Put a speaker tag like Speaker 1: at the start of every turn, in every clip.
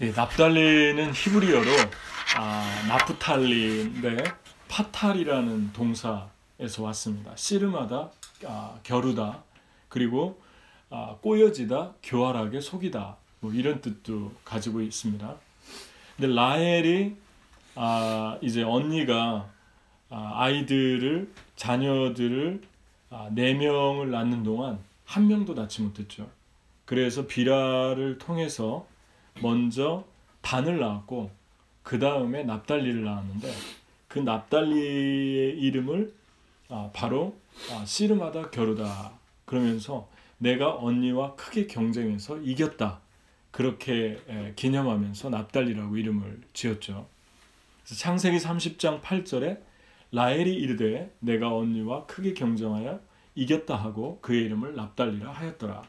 Speaker 1: 예, 납달리는 히브리어로 아, 나프탈리인데 파탈이라는 동사에서 왔습니다. 씨름하다, 아, 겨루다, 그리고 아, 꼬여지다, 교활하게 속이다 뭐 이런 뜻도 가지고 있습니다. 근데 라헬이 아, 이제 언니가 아, 아이들을 자녀들을 아, 네 명을 낳는 동안 한 명도 낳지 못했죠. 그래서 비라를 통해서 먼저 단을 낳았고 그 다음에 납달리를 낳았는데 그 납달리의 이름을 아, 바로 아, 씨름하다 겨루다 그러면서 내가 언니와 크게 경쟁해서 이겼다 그렇게 에, 기념하면서 납달리라고 이름을 지었죠. 창세기 30장 8절에 라헬이 이르되 내가 언니와 크게 경쟁하여 이겼다 하고 그의 이름을 납달리라 하였더라.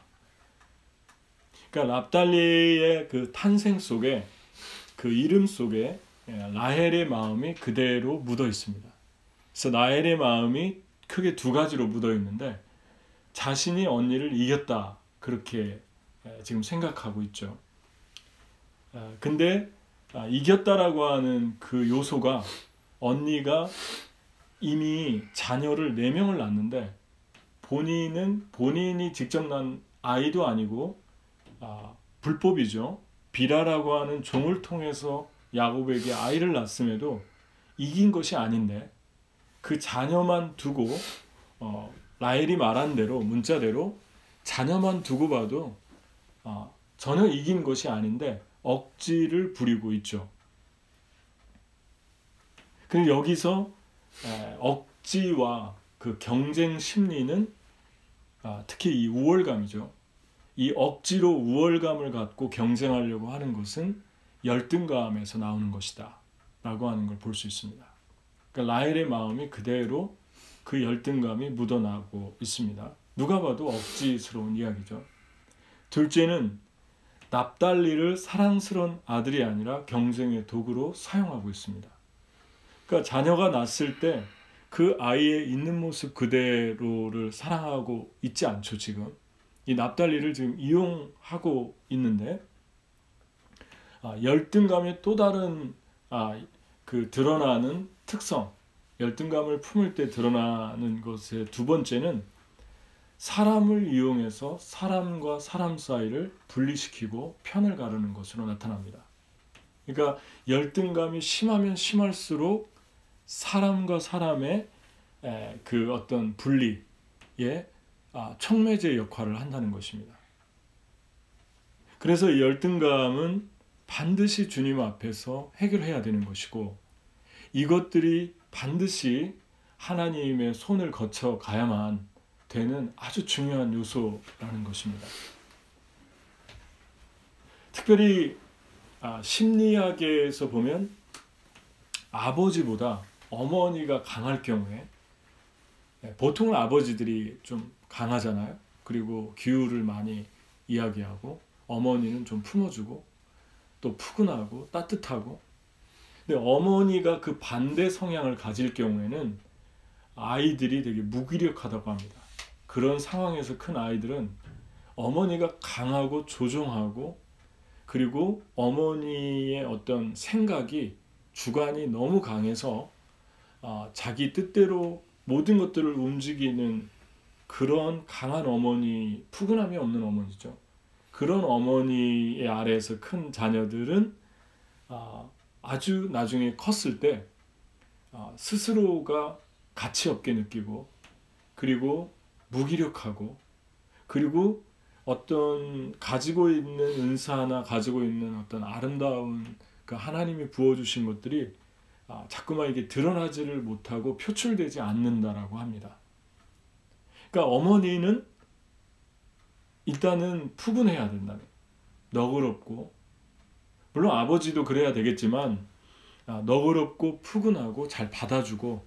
Speaker 1: 그러니까 납달리의 그 탄생 속에 그 이름 속에 예, 라헬의 마음이 그대로 묻어 있습니다. 그래서 라헬의 마음이 크게 두 가지로 묻어 있는데 자신이 언니를 이겼다 그렇게 예, 지금 생각하고 있죠. 아, 근데 아, 이겼다라고 하는 그 요소가 언니가 이미 자녀를 네 명을 낳는데 본인은 본인이 직접 난 아이도 아니고 아, 불법이죠. 비라라고 하는 종을 통해서 야곱에게 아이를 낳았음에도 이긴 것이 아닌데 그 자녀만 두고 어, 라헬이 말한 대로 문자대로 자녀만 두고 봐도 어, 전혀 이긴 것이 아닌데 억지를 부리고 있죠. 그리고 여기서 에, 억지와 그 경쟁 심리는 아, 특히 이 우월감이죠. 이 억지로 우월감을 갖고 경쟁하려고 하는 것은 열등감에서 나오는 것이다. 라고 하는 걸 볼 수 있습니다. 그러니까 라헬의 마음이 그대로 그 열등감이 묻어나고 있습니다. 누가 봐도 억지스러운 이야기죠. 둘째는 납달리를 사랑스러운 아들이 아니라 경쟁의 도구로 사용하고 있습니다. 그러니까 자녀가 낳았을 때 그 아이의 있는 모습 그대로를 사랑하고 있지 않죠, 지금. 이 납달리를 지금 이용하고 있는데 아, 열등감의 또 다른 아, 그 드러나는 특성, 열등감을 품을 때 드러나는 것의 두 번째는 사람을 이용해서 사람과 사람 사이를 분리시키고 편을 가르는 것으로 나타납니다. 그러니까 열등감이 심하면 심할수록 사람과 사람의 그 어떤 분리에 아, 청매제 역할을 한다는 것입니다. 그래서 열등감은 반드시 주님 앞에서 해결해야 되는 것이고 이것들이 반드시 하나님의 손을 거쳐 가야만 되는 아주 중요한 요소라는 것입니다. 특별히 아, 심리학에서 보면 아버지보다 어머니가 강할 경우에 네, 보통 아버지들이 좀 강하잖아요. 그리고 기후를 많이 이야기하고 어머니는 좀 품어주고 또 푸근하고 따뜻하고 근데 어머니가 그 반대 성향을 가질 경우에는 아이들이 되게 무기력하다고 합니다. 그런 상황에서 큰 아이들은 어머니가 강하고 조종하고 그리고 어머니의 어떤 생각이 주관이 너무 강해서 어, 자기 뜻대로 모든 것들을 움직이는 그런 강한 어머니, 푸근함이 없는 어머니죠. 그런 어머니의 아래에서 큰 자녀들은 어, 아주 나중에 컸을 때 어, 스스로가 가치 없게 느끼고 그리고 무기력하고 그리고 어떤 가지고 있는 은사나 가지고 있는 어떤 아름다운 그 하나님이 부어주신 것들이 아, 자꾸만 이게 드러나지를 못하고 표출되지 않는다라고 합니다. 그러니까 어머니는 일단은 푸근해야 된다. 너그럽고 물론 아버지도 그래야 되겠지만 아, 너그럽고 푸근하고 잘 받아주고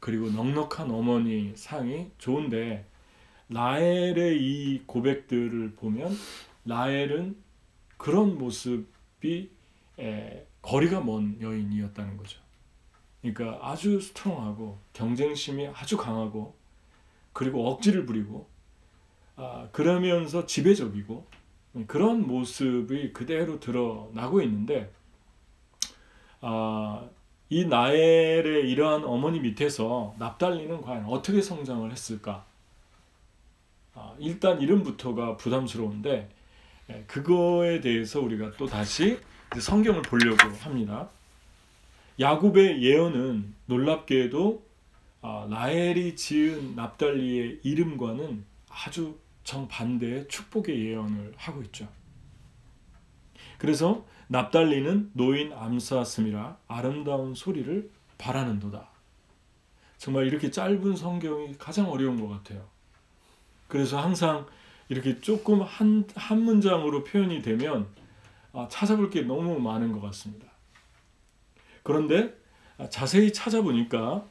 Speaker 1: 그리고 넉넉한 어머니 상이 좋은데 라헬의 이 고백들을 보면 라헬은 그런 모습이 에, 거리가 먼 여인이었다는 거죠. 그러니까 아주 스트롱하고 경쟁심이 아주 강하고 그리고 억지를 부리고 아, 그러면서 지배적이고 그런 모습이 그대로 드러나고 있는데 아, 이 나엘의 이러한 어머니 밑에서 납달리는 과연 어떻게 성장을 했을까? 아, 일단 이름부터가 부담스러운데 예, 그거에 대해서 우리가 또 다시 성경을 보려고 합니다. 야곱의 예언은 놀랍게도 아, 라헬이 지은 납달리의 이름과는 아주 정반대의 축복의 예언을 하고 있죠. 그래서 납달리는 노인 암사슴이라 아름다운 소리를 바라는도다. 정말 이렇게 짧은 성경이 가장 어려운 것 같아요. 그래서 항상 이렇게 조금 한, 한 문장으로 표현이 되면 아, 찾아볼 게 너무 많은 것 같습니다. 그런데 자세히 찾아보니까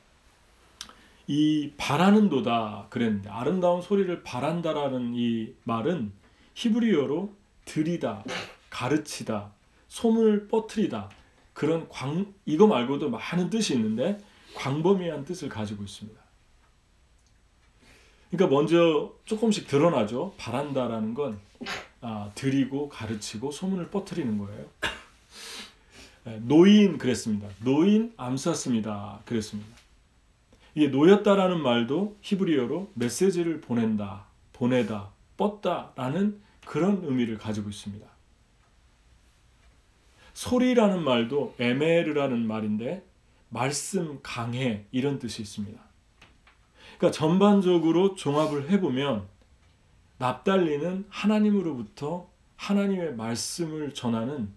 Speaker 1: 이 바라는 도다 그랬는데 아름다운 소리를 바란다라는 이 말은 히브리어로 들이다, 가르치다, 소문을 뻗트리다 그런 광 이거 말고도 많은 뜻이 있는데 광범위한 뜻을 가지고 있습니다. 그러니까 먼저 조금씩 드러나죠. 바란다라는 건 아, 드리고 가르치고 소문을 뻗트리는 거예요. 네, 노인 그랬습니다. 노인 암쌌습니다. 그랬습니다. 이게 노였다라는 말도 히브리어로 메시지를 보낸다, 보내다, 뻗다라는 그런 의미를 가지고 있습니다. 소리라는 말도 에메르라는 말인데 말씀 강해 이런 뜻이 있습니다. 그러니까 전반적으로 종합을 해보면 납달리는 하나님으로부터 하나님의 말씀을 전하는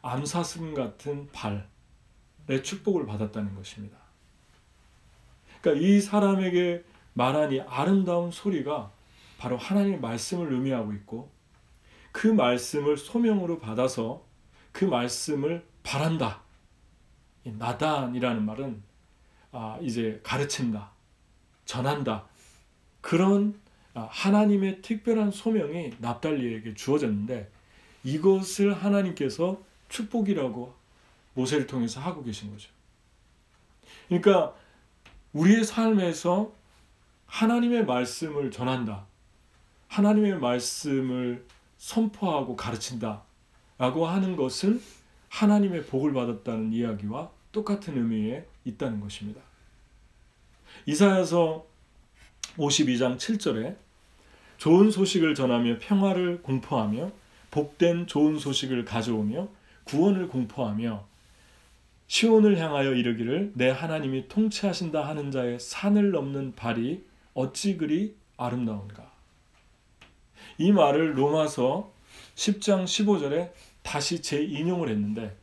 Speaker 1: 암사슴 같은 발의 축복을 받았다는 것입니다. 그러니까 이 사람에게 말한 이 아름다운 소리가 바로 하나님의 말씀을 의미하고 있고 그 말씀을 소명으로 받아서 그 말씀을 바란다. 나단이라는 말은 아, 이제 가르친다, 전한다. 그런 아, 하나님의 특별한 소명이 납달리에게 주어졌는데 이것을 하나님께서 축복이라고 모세를 통해서 하고 계신 거죠. 그러니까 우리의 삶에서 하나님의 말씀을 전한다. 하나님의 말씀을 선포하고 가르친다. 라고 하는 것은 하나님의 복을 받았다는 이야기와 똑같은 의미에 있다는 것입니다. 이사야서 52장 7절에 좋은 소식을 전하며 평화를 공포하며 복된 좋은 소식을 가져오며 구원을 공포하며 시온을 향하여 이르기를 내 하나님이 통치하신다 하는 자의 산을 넘는 발이 어찌 그리 아름다운가. 이 말을 로마서 10장 15절에 다시 재인용을 했는데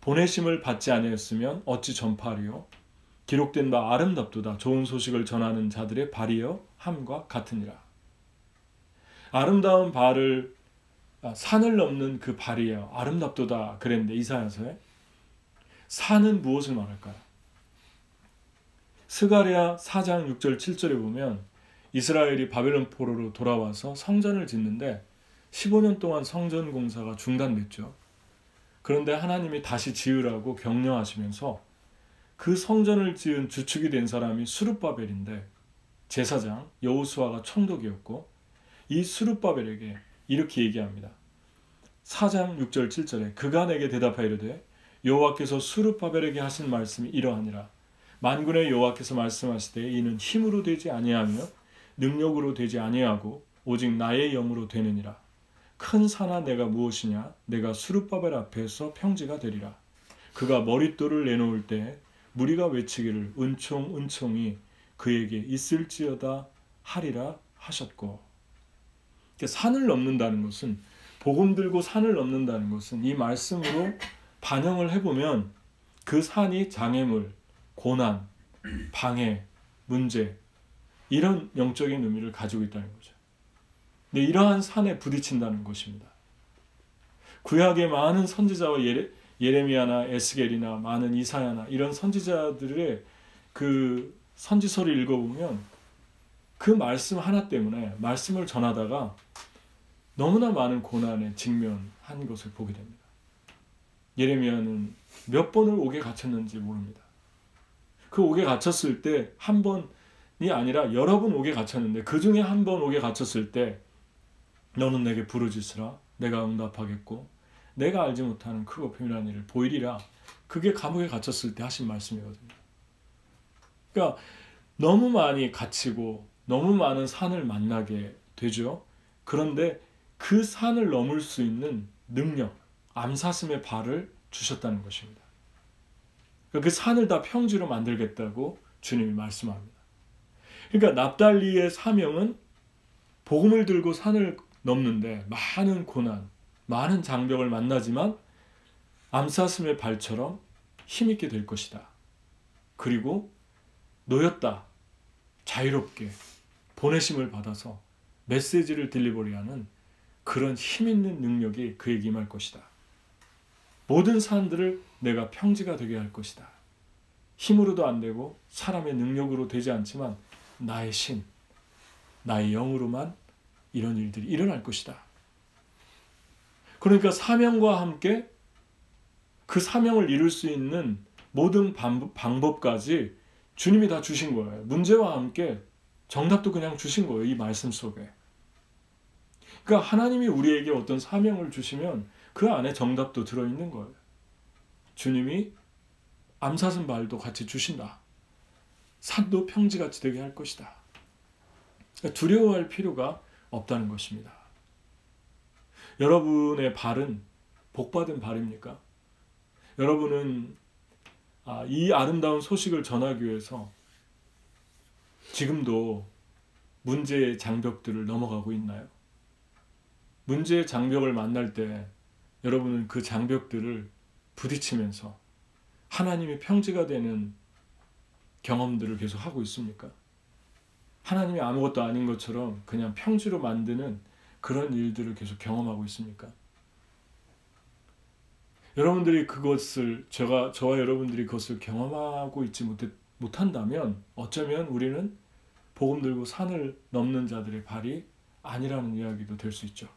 Speaker 1: 보내심을 받지 아니었으면 어찌 전파하리요 기록된 바 아름답도다 좋은 소식을 전하는 자들의 발이여 함과 같으니라. 아름다운 발을 아, 산을 넘는 그 발이에요. 아름답도다 그랬는데 이사야서에 산은 무엇을 말할까요? 스가랴 4장 6절 7절에 보면 이스라엘이 바벨론 포로로 돌아와서 성전을 짓는데 15년 동안 성전 공사가 중단됐죠. 그런데 하나님이 다시 지으라고 격려하시면서 그 성전을 지은 주축이 된 사람이 수룹바벨인데 제사장 여호수아가 총독이었고 이 수룹바벨에게 이렇게 얘기합니다. 4장 6절 7절에 그가 내게 대답하이르되 여호와께서 수룹바벨에게 하신 말씀이 이러하니라. 만군의 여호와께서 말씀하시되 이는 힘으로 되지 아니하며 능력으로 되지 아니하고 오직 나의 영으로 되느니라. 큰 산아 내가 무엇이냐? 내가 수룹바벨 앞에서 평지가 되리라. 그가 머릿돌을 내놓을 때 무리가 외치기를 은총 은총이 그에게 있을지어다 하리라 하셨고. 산을 넘는다는 것은 복음 들고 산을 넘는다는 것은 이 말씀으로 반영을 해보면 그 산이 장애물, 고난, 방해, 문제 이런 영적인 의미를 가지고 있다는 거죠. 네, 이러한 산에 부딪힌다는 것입니다. 구약의 많은 선지자와 예레, 예레미야나 에스겔이나 많은 이사야나 이런 선지자들의 그 선지서를 읽어보면 그 말씀 하나 때문에 말씀을 전하다가 너무나 많은 고난에 직면한 것을 보게 됩니다. 예레미야는 몇 번을 옥에 갇혔는지 모릅니다. 그 옥에 갇혔을 때 한 번이 아니라 여러 번 옥에 갇혔는데 그 중에 한 번 옥에 갇혔을 때 너는 내게 부르짖으라 내가 응답하겠고 내가 알지 못하는 크고 표현한 일을 보이리라. 그게 감옥에 갇혔을 때 하신 말씀이거든요. 그러니까 너무 많이 갇히고 너무 많은 산을 만나게 되죠. 그런데 그 산을 넘을 수 있는 능력, 암사슴의 발을 주셨다는 것입니다. 그 산을 다 평지로 만들겠다고 주님이 말씀합니다. 그러니까 납달리의 사명은 복음을 들고 산을 넘는데 많은 고난, 많은 장벽을 만나지만 암사슴의 발처럼 힘있게 될 것이다. 그리고 놓였다. 자유롭게 보내심을 받아서 메시지를 딜리버리하는 그런 힘있는 능력이 그에게 임할 것이다. 모든 사람들을 내가 평지가 되게 할 것이다. 힘으로도 안 되고 사람의 능력으로 되지 않지만 나의 신, 나의 영으로만 이런 일들이 일어날 것이다. 그러니까 사명과 함께 그 사명을 이룰 수 있는 모든 방법까지 주님이 다 주신 거예요. 문제와 함께 정답도 그냥 주신 거예요. 이 말씀 속에. 그러니까 하나님이 우리에게 어떤 사명을 주시면 그 안에 정답도 들어있는 거예요. 주님이 암사슴 발도 같이 주신다. 산도 평지같이 되게 할 것이다. 그러니까 두려워할 필요가 없다는 것입니다. 여러분의 발은 복받은 발입니까? 여러분은 아, 이 아름다운 소식을 전하기 위해서 지금도 문제의 장벽들을 넘어가고 있나요? 문제의 장벽을 만날 때 여러분은 그 장벽들을 부딪히면서 하나님의 평지가 되는 경험들을 계속 하고 있습니까? 하나님이 아무것도 아닌 것처럼 그냥 평지로 만드는 그런 일들을 계속 경험하고 있습니까? 여러분들이 그것을 제가 저와 여러분들이 그것을 경험하고 있지 못해, 못한다면 어쩌면 우리는 복음 들고 산을 넘는 자들의 발이 아니라는 이야기도 될 수 있죠.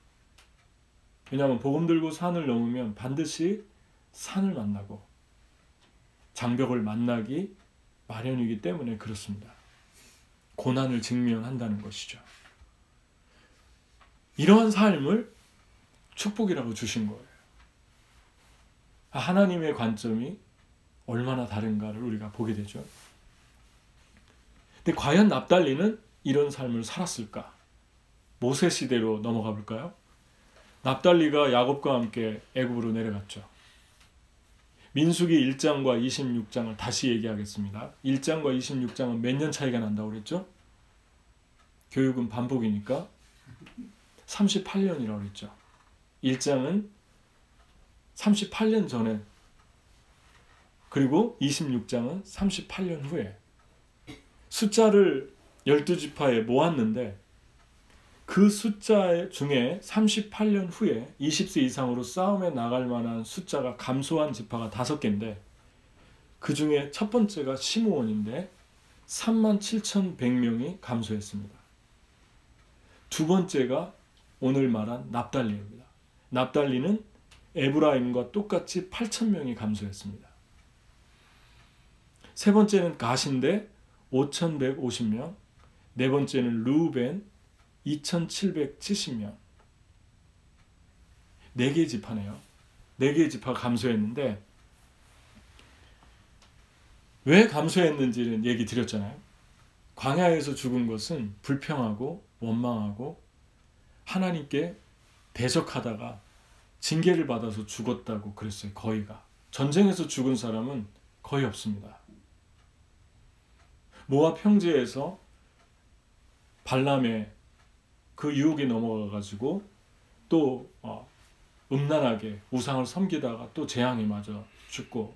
Speaker 1: 왜냐하면 복음 들고 산을 넘으면 반드시 산을 만나고 장벽을 만나기 마련이기 때문에 그렇습니다. 고난을 직면한다는 것이죠. 이러한 삶을 축복이라고 주신 거예요. 하나님의 관점이 얼마나 다른가를 우리가 보게 되죠. 근데 과연 납달리는 이런 삶을 살았을까? 모세 시대로 넘어가 볼까요? 납달리가 야곱과 함께 애굽으로 내려갔죠. 민수기 1장과 26장을 다시 얘기하겠습니다. 1장과 26장은 몇 년 차이가 난다고 그랬죠? 교육은 반복이니까 38년이라고 그랬죠. 1장은 38년 전에 그리고 26장은 38년 후에 숫자를 12지파에 모았는데 그 숫자 중에 38년 후에 20세 이상으로 싸움에 나갈 만한 숫자가 감소한 지파가 다섯 개인데 그 중에 첫 번째가 시므온인데 3만 7,100명이 감소했습니다. 두 번째가 오늘 말한 납달리입니다. 납달리는 에브라임과 똑같이 8,000명이 감소했습니다. 세 번째는 가신데 5,150명, 네 번째는 루벤 2,770명. 네 개의 지파네요. 네 개의 지파가 감소했는데 왜 감소했는지는 얘기 드렸잖아요. 광야에서 죽은 것은 불평하고 원망하고 하나님께 대적하다가 징계를 받아서 죽었다고 그랬어요. 거의가. 전쟁에서 죽은 사람은 거의 없습니다. 모압 평지에서 발람의 그 유혹에 넘어가 가지고 또 어, 음란하게 우상을 섬기다가 또 재앙에 맞아 죽고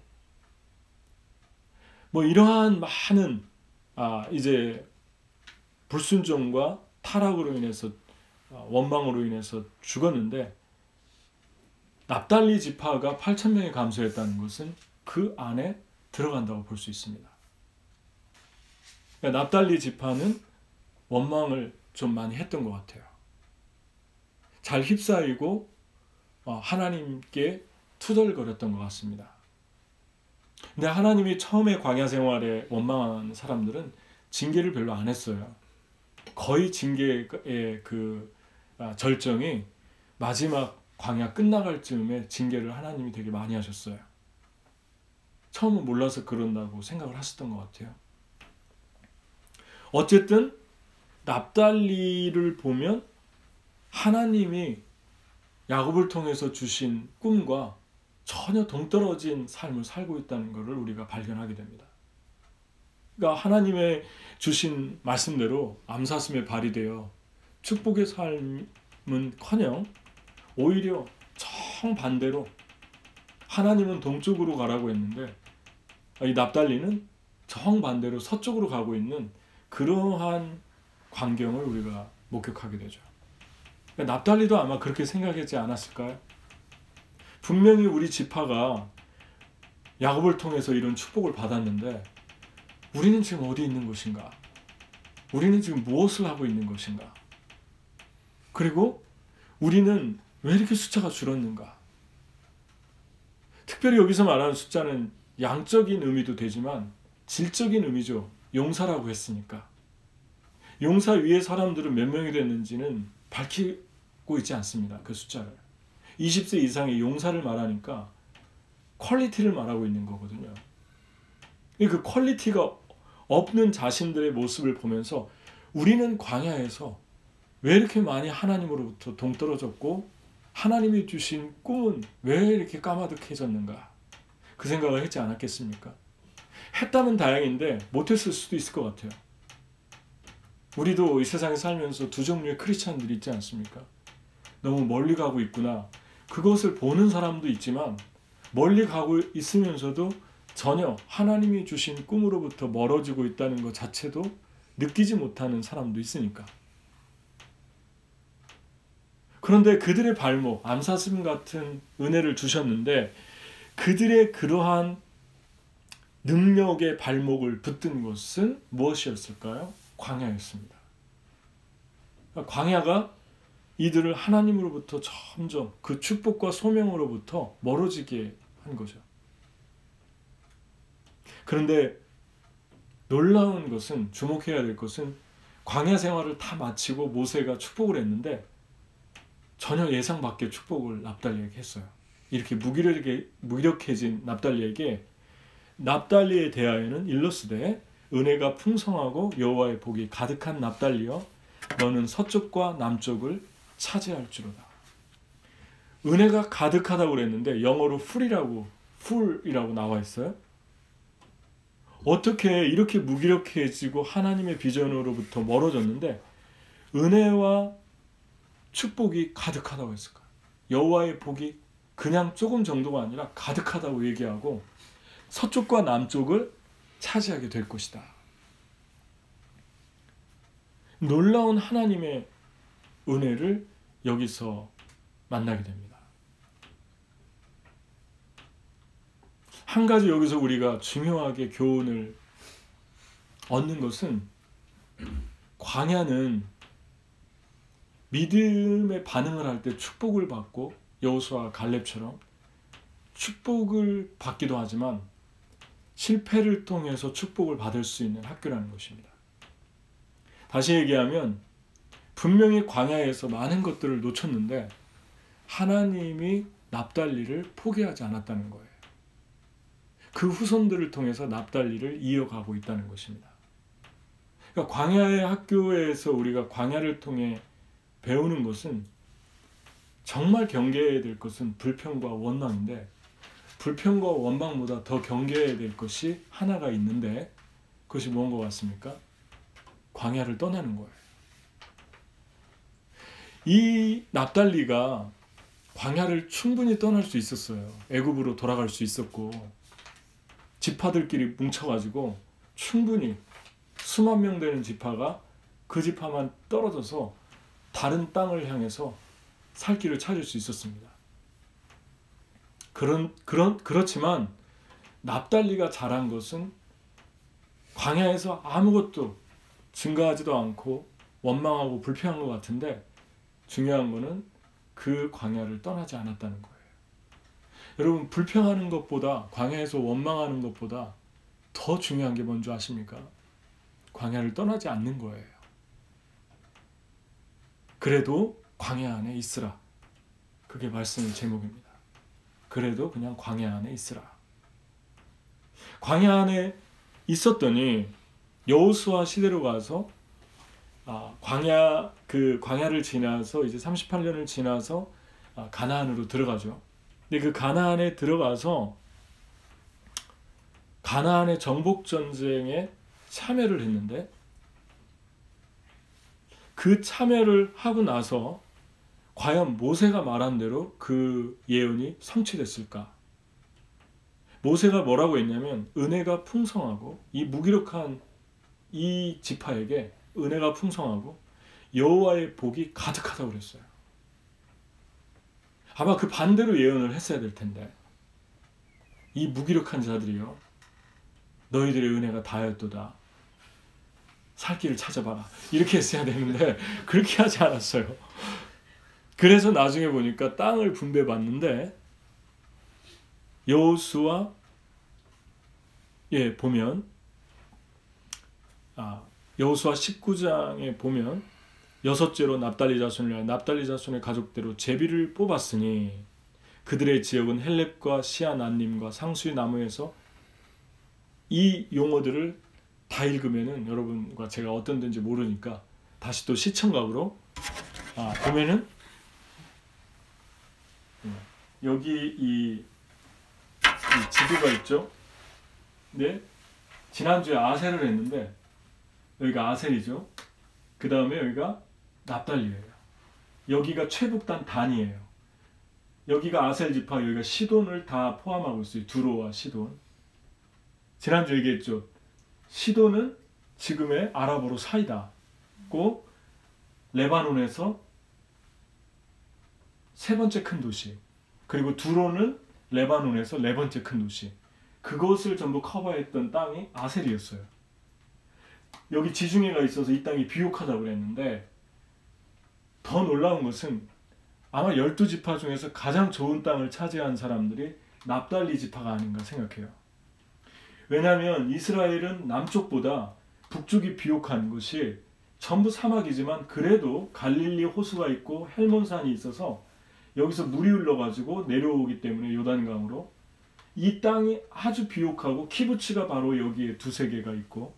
Speaker 1: 뭐 이러한 많은 아 이제 불순종과 타락으로 인해서 어, 원망으로 인해서 죽었는데 납달리 지파가 8천 명이 감소했다는 것은 그 안에 들어간다고 볼 수 있습니다. 그러니까 납달리 지파는 원망을 좀 많이 했던 것 같아요. 잘 휩싸이고 어, 하나님께 투덜거렸던 것 같습니다. 근데 하나님이 처음에 광야 생활에 원망한 사람들은 징계를 별로 안 했어요. 거의 징계의 그 아, 절정이 마지막 광야 끝나갈 즈음에 징계를 하나님이 되게 많이 하셨어요. 처음은 몰라서 그런다고 생각을 하셨던 것 같아요. 어쨌든 납달리를 보면 하나님이 야곱을 통해서 주신 꿈과 전혀 동떨어진 삶을 살고 있다는 것을 우리가 발견하게 됩니다. 그러니까 하나님의 주신 말씀대로 암사슴에 발휘되어 축복의 삶은커녕 오히려 정반대로 하나님은 동쪽으로 가라고 했는데 이 납달리는 정반대로 서쪽으로 가고 있는 그러한 광경을 우리가 목격하게 되죠. 그러니까 납달리도 아마 그렇게 생각하지 않았을까요? 분명히 우리 지파가 야곱을 통해서 이런 축복을 받았는데 우리는 지금 어디 있는 것인가? 우리는 지금 무엇을 하고 있는 것인가? 그리고 우리는 왜 이렇게 숫자가 줄었는가? 특별히 여기서 말하는 숫자는 양적인 의미도 되지만 질적인 의미죠. 용사라고 했으니까. 용사 위에 사람들은 몇 명이 됐는지는 밝히고 있지 않습니다. 그 숫자를. 20세 이상의 용사를 말하니까 quality를 말하고 있는 거거든요. 그 quality가 없는 자신들의 모습을 보면서 우리는 광야에서 왜 이렇게 많이 하나님으로부터 동떨어졌고 하나님이 주신 꿈은 왜 이렇게 까마득해졌는가 그 생각을 했지 않았겠습니까? 했다면 다행인데 못했을 수도 있을 것 같아요. 우리도 이 세상에 살면서 두 종류의 크리스찬들이 있지 않습니까? 너무 멀리 가고 있구나. 그것을 보는 사람도 있지만 멀리 가고 있으면서도 전혀 하나님이 주신 꿈으로부터 멀어지고 있다는 것 자체도 느끼지 못하는 사람도 있으니까. 그런데 그들의 발목, 암사슴 같은 은혜를 주셨는데 그들의 그러한 능력의 발목을 붙든 것은 무엇이었을까요? 광야였습니다. 광야가 이들을 하나님으로부터 점점 그 축복과 소명으로부터 멀어지게 한 거죠. 그런데 놀라운 것은 주목해야 될 것은 광야 생활을 다 마치고 모세가 축복을 했는데 전혀 예상 밖의 축복을 납달리에게 했어요. 이렇게 무기력해, 무기력해진 납달리에게 납달리에 대하여는 일러스되 은혜가 풍성하고 여호와의 복이 가득한 납달리여 너는 서쪽과 남쪽을 차지할지로다. 은혜가 가득하다고 그랬는데 영어로 풀이라고 풀이라고 나와 있어요. 어떻게 이렇게 무기력해지고 하나님의 비전으로부터 멀어졌는데 은혜와 축복이 가득하다고 했을까? 여호와의 복이 그냥 조금 정도가 아니라 가득하다고 얘기하고 서쪽과 남쪽을 차지하게 될 것이다. 놀라운 하나님의 은혜를 여기서 만나게 됩니다. 한 가지 여기서 우리가 중요하게 교훈을 얻는 것은 광야는 믿음의 반응을 할 때 축복을 받고 여호수아 갈렙처럼 축복을 받기도 하지만 실패를 통해서 축복을 받을 수 있는 학교라는 것입니다. 다시 얘기하면 분명히 광야에서 많은 것들을 놓쳤는데 하나님이 납달리를 포기하지 않았다는 거예요. 그 후손들을 통해서 납달리를 이어가고 있다는 것입니다. 그러니까 광야의 학교에서 우리가 광야를 통해 배우는 것은 정말 경계해야 될 것은 불평과 원망인데 불평과 원망보다 더 경계해야 될 것이 하나가 있는데 그것이 무엇인 것 같습니까? 광야를 떠나는 거예요. 이 납달리가 광야를 충분히 떠날 수 있었어요. 애굽으로 돌아갈 수 있었고 지파들끼리 뭉쳐가지고 충분히 수만 명 되는 지파가 그 지파만 떨어져서 다른 땅을 향해서 살 길을 찾을 수 있었습니다. 그런 그런 그렇지만 납달리가 잘한 것은 광야에서 아무것도 증가하지도 않고 원망하고 불평한 것 같은데 중요한 거는 그 광야를 떠나지 않았다는 거예요. 여러분 불평하는 것보다 광야에서 원망하는 것보다 더 중요한 게 뭔지 아십니까? 광야를 떠나지 않는 거예요. 그래도 광야 안에 있으라. 그게 말씀의 제목입니다. 그래도 그냥 광야 안에 있으라. 광야 안에 있었더니 여호수아 시대로 가서 아, 광야 그 광야를 지나서 이제 38년을 지나서 아, 가나안으로 들어가죠. 근데 그 가나안에 들어가서 가나안의 정복 전쟁에 참여를 했는데 그 참여를 하고 나서 과연 모세가 말한 대로 그 예언이 성취됐을까? 모세가 뭐라고 했냐면 은혜가 풍성하고 이 무기력한 이 지파에게 은혜가 풍성하고 여호와의 복이 가득하다고 그랬어요. 아마 그 반대로 예언을 했어야 될 텐데 이 무기력한 자들이요 너희들의 은혜가 다였도다 살 길을 찾아봐라 이렇게 했어야 되는데 그렇게 하지 않았어요. 그래서 나중에 보니까 땅을 분배받는데 여호수아 예 보면 아 여호수아 19장에 보면 여섯째로 납달리 자손을 납달리 자손의 가족대로 제비를 뽑았으니 그들의 지역은 헬렙과 시아나님과 상수의 나무에서 이 용어들을 다 읽으면은 여러분과 제가 어떤 데인지 모르니까 다시 또 시청각으로 아, 보면은 여기 이, 이 지도가 있죠. 네. 지난주에 아셀을 했는데 여기가 아셀이죠. 그 다음에 여기가 납달리예요. 여기가 최북단 단이에요. 여기가 아셀 지파, 여기가 시돈을 다 포함하고 있어요. 두로와 시돈. 지난주 얘기했죠. 시돈은 지금의 아랍어로 사이다 고 레바논에서 세 번째 큰 도시. 그리고 두로는 레바논에서 네 번째 큰 도시. 그것을 전부 커버했던 땅이 아셀이었어요. 여기 지중해가 있어서 이 땅이 비옥하다고 그랬는데 더 놀라운 것은 아마 열두 지파 중에서 가장 좋은 땅을 차지한 사람들이 납달리 지파가 아닌가 생각해요. 왜냐하면 이스라엘은 남쪽보다 북쪽이 비옥한 것이 전부 사막이지만 그래도 갈릴리 호수가 있고 헬몬산이 있어서 여기서 물이 흘러가지고 내려오기 때문에 요단강으로 이 땅이 아주 비옥하고 키부츠가 바로 여기에 두세 개가 있고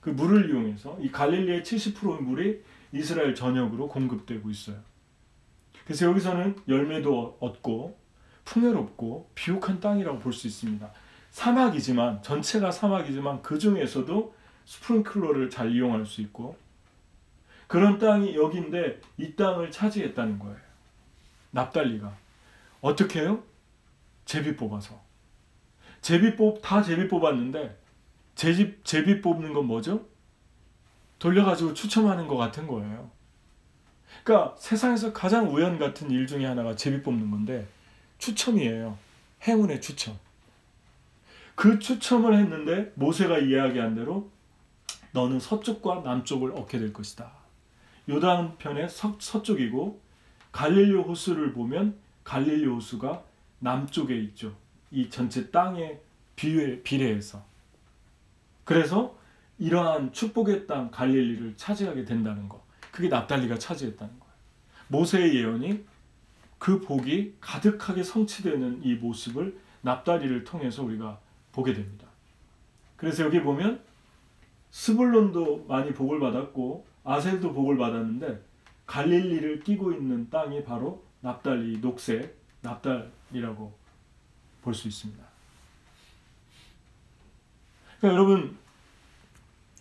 Speaker 1: 그 물을 이용해서 이 갈릴리의 70%의 물이 이스라엘 전역으로 공급되고 있어요. 그래서 여기서는 열매도 얻고 풍요롭고 비옥한 땅이라고 볼 수 있습니다. 사막이지만 전체가 사막이지만 그 중에서도 스프링클러를 잘 이용할 수 있고 그런 땅이 여기인데 이 땅을 차지했다는 거예요. 납달리가 어떻게 해요? 제비 뽑아서 제비 뽑 다 제비 뽑았는데 제집 제비 뽑는 건 뭐죠? 돌려가지고 추첨하는 것 같은 거예요. 그러니까 세상에서 가장 우연 같은 일 중에 하나가 제비 뽑는 건데 추첨이에요. 행운의 추첨. 그 추첨을 했는데 모세가 이야기한 대로 너는 서쪽과 남쪽을 얻게 될 것이다. 요단 편의 서, 서쪽이고 갈릴리 호수를 보면 갈릴리 호수가 남쪽에 있죠. 이 전체 땅에 비례, 비례해서. 그래서 이러한 축복의 땅 갈릴리를 차지하게 된다는 거. 그게 납달리가 차지했다는 거예요. 모세의 예언이 그 복이 가득하게 성취되는 이 모습을 납달리를 통해서 우리가 보게 됩니다. 그래서 여기 보면 스불론도 많이 복을 받았고 아셀도 복을 받았는데 갈릴리를 끼고 있는 땅이 바로 납달리 녹색 납달이라고 볼 수 있습니다. 그러니까 여러분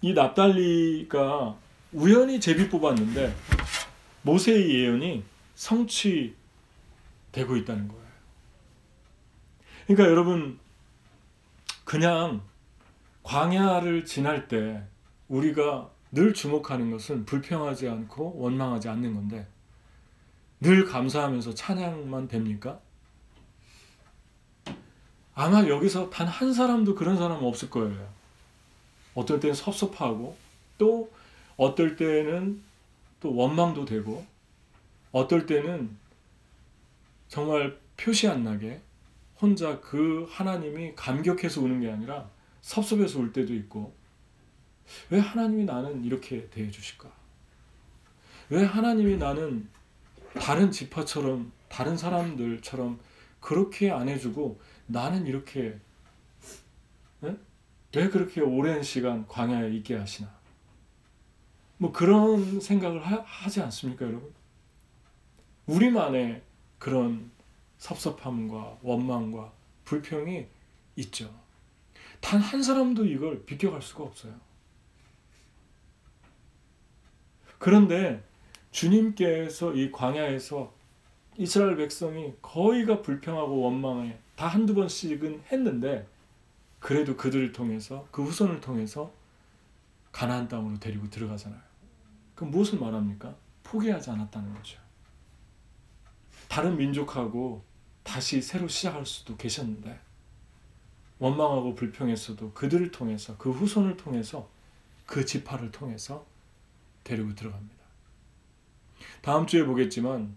Speaker 1: 이 납달리가 우연히 제비 뽑았는데 모세의 예언이 성취되고 있다는 거예요. 그러니까 여러분 그냥 광야를 지날 때 우리가 늘 주목하는 것은 불평하지 않고 원망하지 않는 건데 늘 감사하면서 찬양만 됩니까? 아마 여기서 단 한 사람도 그런 사람은 없을 거예요. 어떨 때는 섭섭하고 또 어떨 때는 또 원망도 되고 어떨 때는 정말 표시 안 나게 혼자 그 하나님이 감격해서 우는 게 아니라 섭섭해서 울 때도 있고 왜 하나님이 나는 이렇게 대해 주실까? 왜 하나님이 나는 다른 지파처럼 다른 사람들처럼 그렇게 안 해주고 나는 이렇게 네? 왜 그렇게 오랜 시간 광야에 있게 하시나? 뭐 그런 생각을 하, 지 않습니까, 여러분? 우리만의 그런 섭섭함과 원망과 불평이 있죠. 단 한 사람도 이걸 비껴갈 수가 없어요. 그런데 주님께서 이 광야에서 이스라엘 백성이 거의가 불평하고 원망해 다 한두 번씩은 했는데 그래도 그들을 통해서 그 후손을 통해서 가나안 땅으로 데리고 들어가잖아요. 그럼 무엇을 말합니까? 포기하지 않았다는 거죠. 다른 민족하고 다시 새로 시작할 수도 계셨는데 원망하고 불평했어도 그들을 통해서 그 후손을 통해서 그 지파를 통해서 데리고 들어갑니다. 다음 주에 보겠지만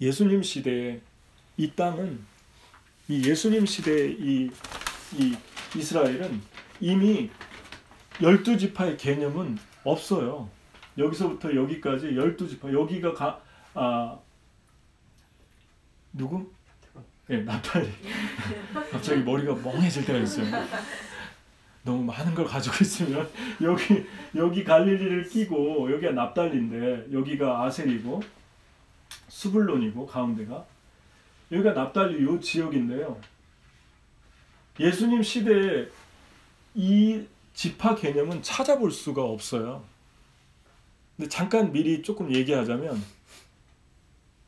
Speaker 1: 예수님 시대에 이 땅은 이 예수님 시대의 이, 이 이스라엘은 이미 열두 지파의 개념은 없어요. 여기서부터 여기까지 열두 지파 여기가 가, 아 누구? 예, 네, 나팔리. 갑자기 머리가 멍해질 때가 있어요. 너무 많은 걸 가지고 있으면 여기 여기 갈릴리를 끼고 여기가 납달리인데 여기가 아셀이고 수블론이고 가운데가 여기가 납달리 요 지역인데요. 예수님 시대에 이 지파 개념은 찾아볼 수가 없어요. 근데 잠깐 미리 조금 얘기하자면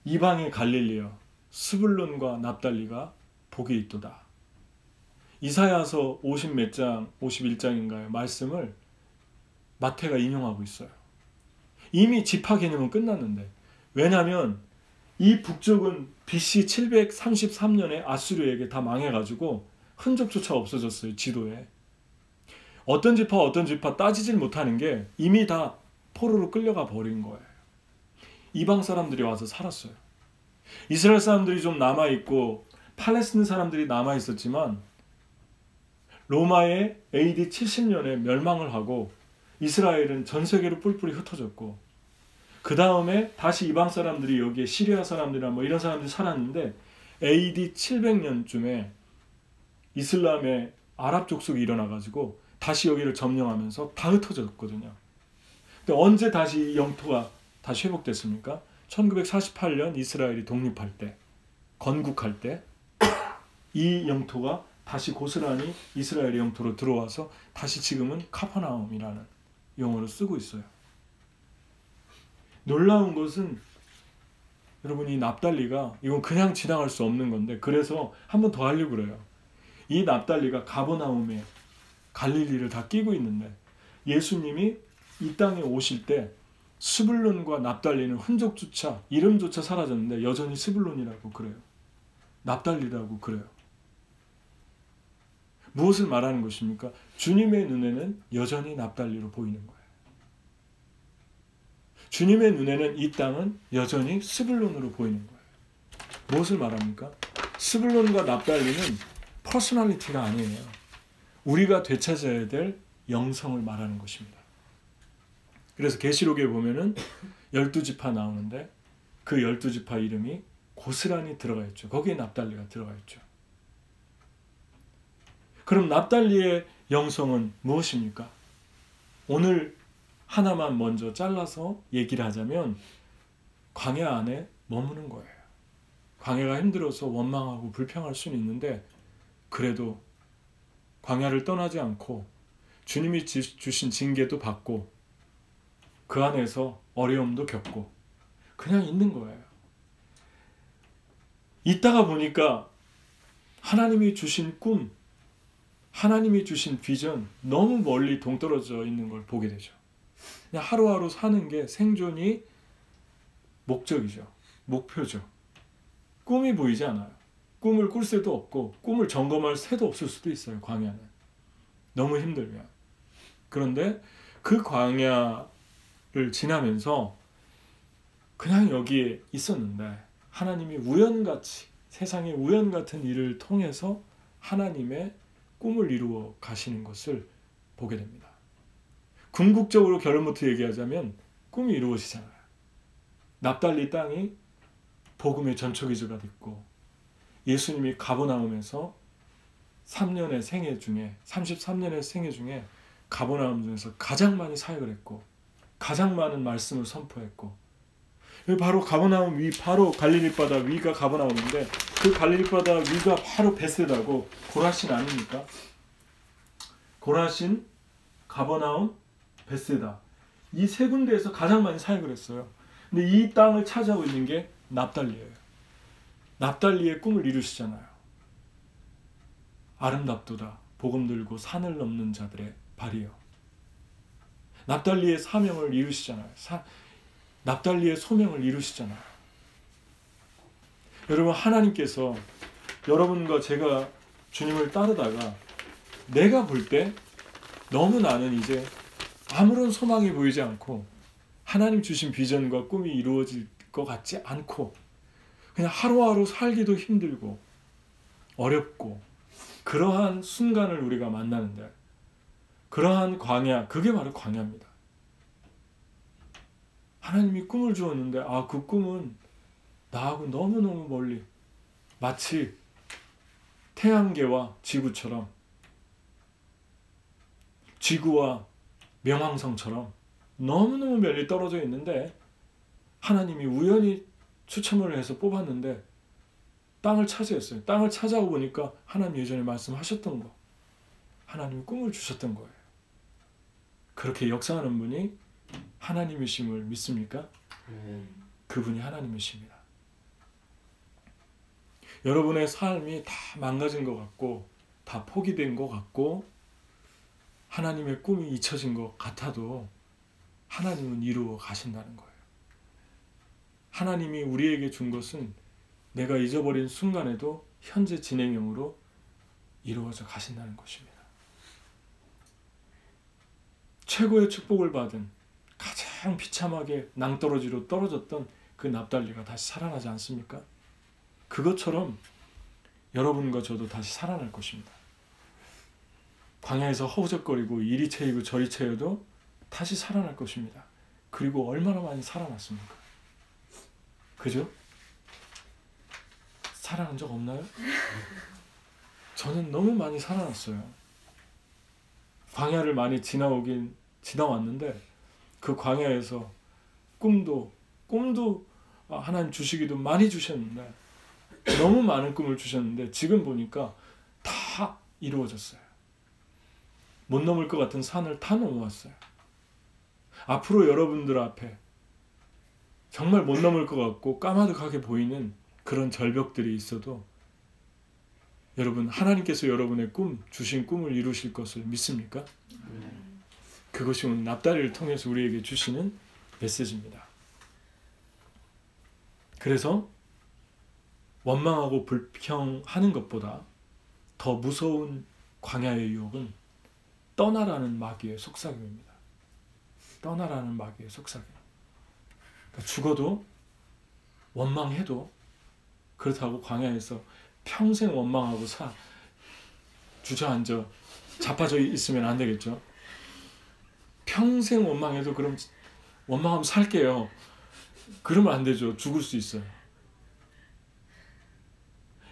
Speaker 1: 이방의 갈릴리요. 스불론과 납달리가 복이 있도다. 이사야서 50 몇 장, 51장인가요? 말씀을 마태가 인용하고 있어요. 이미 지파 개념은 끝났는데 왜냐하면 이 북쪽은 BC 733년에 아수르에게 다 망해가지고 흔적조차 없어졌어요 지도에. 어떤 지파 어떤 지파 따지질 못하는 게 이미 다 포로로 끌려가 버린 거예요. 이방 사람들이 와서 살았어요. 이스라엘 사람들이 좀 남아 있고 팔레스틴 사람들이 남아 있었지만 로마의 AD 70년에 멸망을 하고 이스라엘은 전 세계로 뿔뿔이 흩어졌고 그 다음에 다시 이방 사람들이 여기에 시리아 사람들이나 뭐 이런 사람들이 살았는데 AD 700년쯤에 이슬람의 아랍 족속이 일어나가지고 다시 여기를 점령하면서 다 흩어졌거든요. 근데 언제 다시 영토가 다시 회복됐습니까? 1948년 이스라엘이 독립할 때, 건국할 때, 이 영토가 다시 고스란히 이스라엘의 영토로 들어와서 다시 지금은 카퍼나움이라는 용어를 쓰고 있어요. 놀라운 것은 여러분 이 납달리가 이건 그냥 지나갈 수 없는 건데 그래서 한 번 더 하려고 그래요. 이 납달리가 가버나움에 갈릴리를 다 끼고 있는데 예수님이 이 땅에 오실 때 스불론과 납달리는 흔적조차 이름조차 사라졌는데 여전히 스불론이라고 그래요. 납달리라고 그래요. 무엇을 말하는 것입니까? 주님의 눈에는 여전히 납달리로 보이는 거예요. 주님의 눈에는 이 땅은 여전히 스불론으로 보이는 거예요. 무엇을 말합니까? 스불론과 납달리는 personality가 아니에요. 우리가 되찾아야 될 영성을 말하는 것입니다. 그래서 계시록에 보면은 열두 지파 나오는데 그 열두 지파 이름이 고스란히 들어가 있죠. 거기에 납달리가 들어가 있죠. 그럼 납달리의 영성은 무엇입니까? 오늘 하나만 먼저 잘라서 얘기를 하자면 광야 안에 머무는 거예요. 광야가 힘들어서 원망하고 불평할 수는 있는데 그래도 광야를 떠나지 않고 주님이 주신 징계도 받고 그 안에서 어려움도 겪고 그냥 있는 거예요. 있다가 보니까 하나님이 주신 꿈, 하나님이 주신 비전 너무 멀리 동떨어져 있는 걸 보게 되죠. 그냥 하루하루 사는 게 생존이 목적이죠. 목표죠. 꿈이 보이지 않아요. 꿈을 꿀 새도 없고 꿈을 점검할 새도 없을 수도 있어요. 광야는. 너무 힘들면. 그런데 그 광야를 지나면서 그냥 여기에 있었는데 하나님이 우연같이 세상의 우연 같은 일을 통해서 하나님의 꿈을 이루어 가시는 것을 보게 됩니다. 궁극적으로 결론부터 얘기하자면 꿈이 이루어지잖아요. 납달리 땅이 복음의 전초기주가 됐고 예수님이 가버나움에서 3년의 생애 중에 33년의 생애 중에 가버나움 중에서 가장 많이 사역을 했고 가장 많은 말씀을 선포했고 바로 가버나움 위 바로 갈릴리 바다 위가 가버나움인데 그 갈릴리 바다 위가 바로 베세다고 고라신 아닙니까? 고라신 가버나움 베세다 이 세 군데에서 가장 많이 사역을 했어요. 근데 이 땅을 차지하고 있는 게 납달리예요. 납달리의 꿈을 이루시잖아요. 아름답도다 복음 들고 산을 넘는 자들의 발이요. 납달리의 사명을 이루시잖아요. 사, 납달리의 소명을 이루시잖아요. 여러분 하나님께서 여러분과 제가 주님을 따르다가 내가 볼 때 너무 나는 이제 아무런 소망이 보이지 않고 하나님 주신 비전과 꿈이 이루어질 것 같지 않고 그냥 하루하루 살기도 힘들고 어렵고 그러한 순간을 우리가 만나는데 그러한 광야 그게 바로 광야입니다. 하나님이 꿈을 주었는데 아 그 꿈은 나하고 너무너무 멀리 마치 태양계와 지구처럼 지구와 명왕성처럼 너무너무 멀리 떨어져 있는데 하나님이 우연히 추첨을 해서 뽑았는데 땅을 차지했어요. 땅을 찾아오 보니까 하나님 예전에 말씀하셨던 거. 하나님이 꿈을 주셨던 거예요. 그렇게 역사하는 분이 하나님이심을 믿습니까? 그분이 하나님이십니다. 여러분의 삶이 다 망가진 것 같고 다 포기된 것 같고 하나님의 꿈이 잊혀진 것 같아도 하나님은 이루어 가신다는 거예요. 하나님이 우리에게 준 것은 내가 잊어버린 순간에도 현재 진행형으로 이루어져 가신다는 것입니다. 최고의 축복을 받은 가장 비참하게 낭떠러지로 떨어졌던 그 납달리가 다시 살아나지 않습니까? 그것처럼 여러분과 저도 다시 살아날 것입니다. 광야에서 허우적거리고 이리 채이고 저리 채여도 다시 살아날 것입니다. 그리고 얼마나 많이 살아났습니까? 그죠? 살아난 적 없나요? 저는 너무 많이 살아났어요. 광야를 많이 지나오긴 지나왔는데 그 광야에서 꿈도 꿈도 하나님 주시기도 많이 주셨는데 너무 많은 꿈을 주셨는데 지금 보니까 다 이루어졌어요. 못 넘을 것 같은 산을 다 넘어왔어요. 앞으로 여러분들 앞에 정말 못 넘을 것 같고 까마득하게 보이는 그런 절벽들이 있어도 여러분 하나님께서 여러분의 꿈 주신 꿈을 이루실 것을 믿습니까? 그것이 오늘 납다리를 통해서 우리에게 주시는 메시지입니다. 그래서 원망하고 불평하는 것보다 더 무서운 광야의 유혹은 떠나라는 마귀의 속삭임입니다. 떠나라는 마귀의 속삭임. 그러니까 죽어도 원망해도 그렇다고 광야에서 평생 원망하고 사 주저앉아 자빠져 있으면 안 되겠죠. 평생 원망해도 그럼 원망하면 살게요. 그러면 안 되죠. 죽을 수 있어요.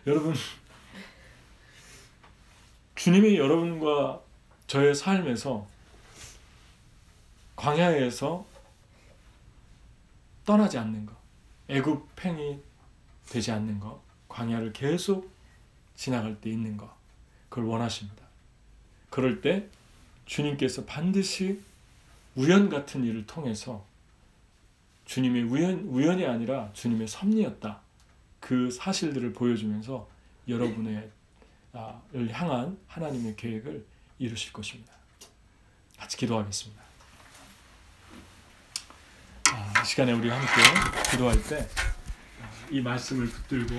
Speaker 1: 여러분 주님이 여러분과 저의 삶에서 광야에서 떠나지 않는 것, 애굽 팽이 되지 않는 것, 광야를 계속 지나갈 때 있는 것, 그걸 원하십니다. 그럴 때 주님께서 반드시 우연 같은 일을 통해서 주님의 우연 우연이 아니라 주님의 섭리였다. 그 사실들을 보여주면서 여러분의 아, 를 향한 하나님의 계획을 이루실 것입니다. 같이 기도하겠습니다. 아, 이 시간에 우리 함께 기도할 때 이 말씀을 붙들고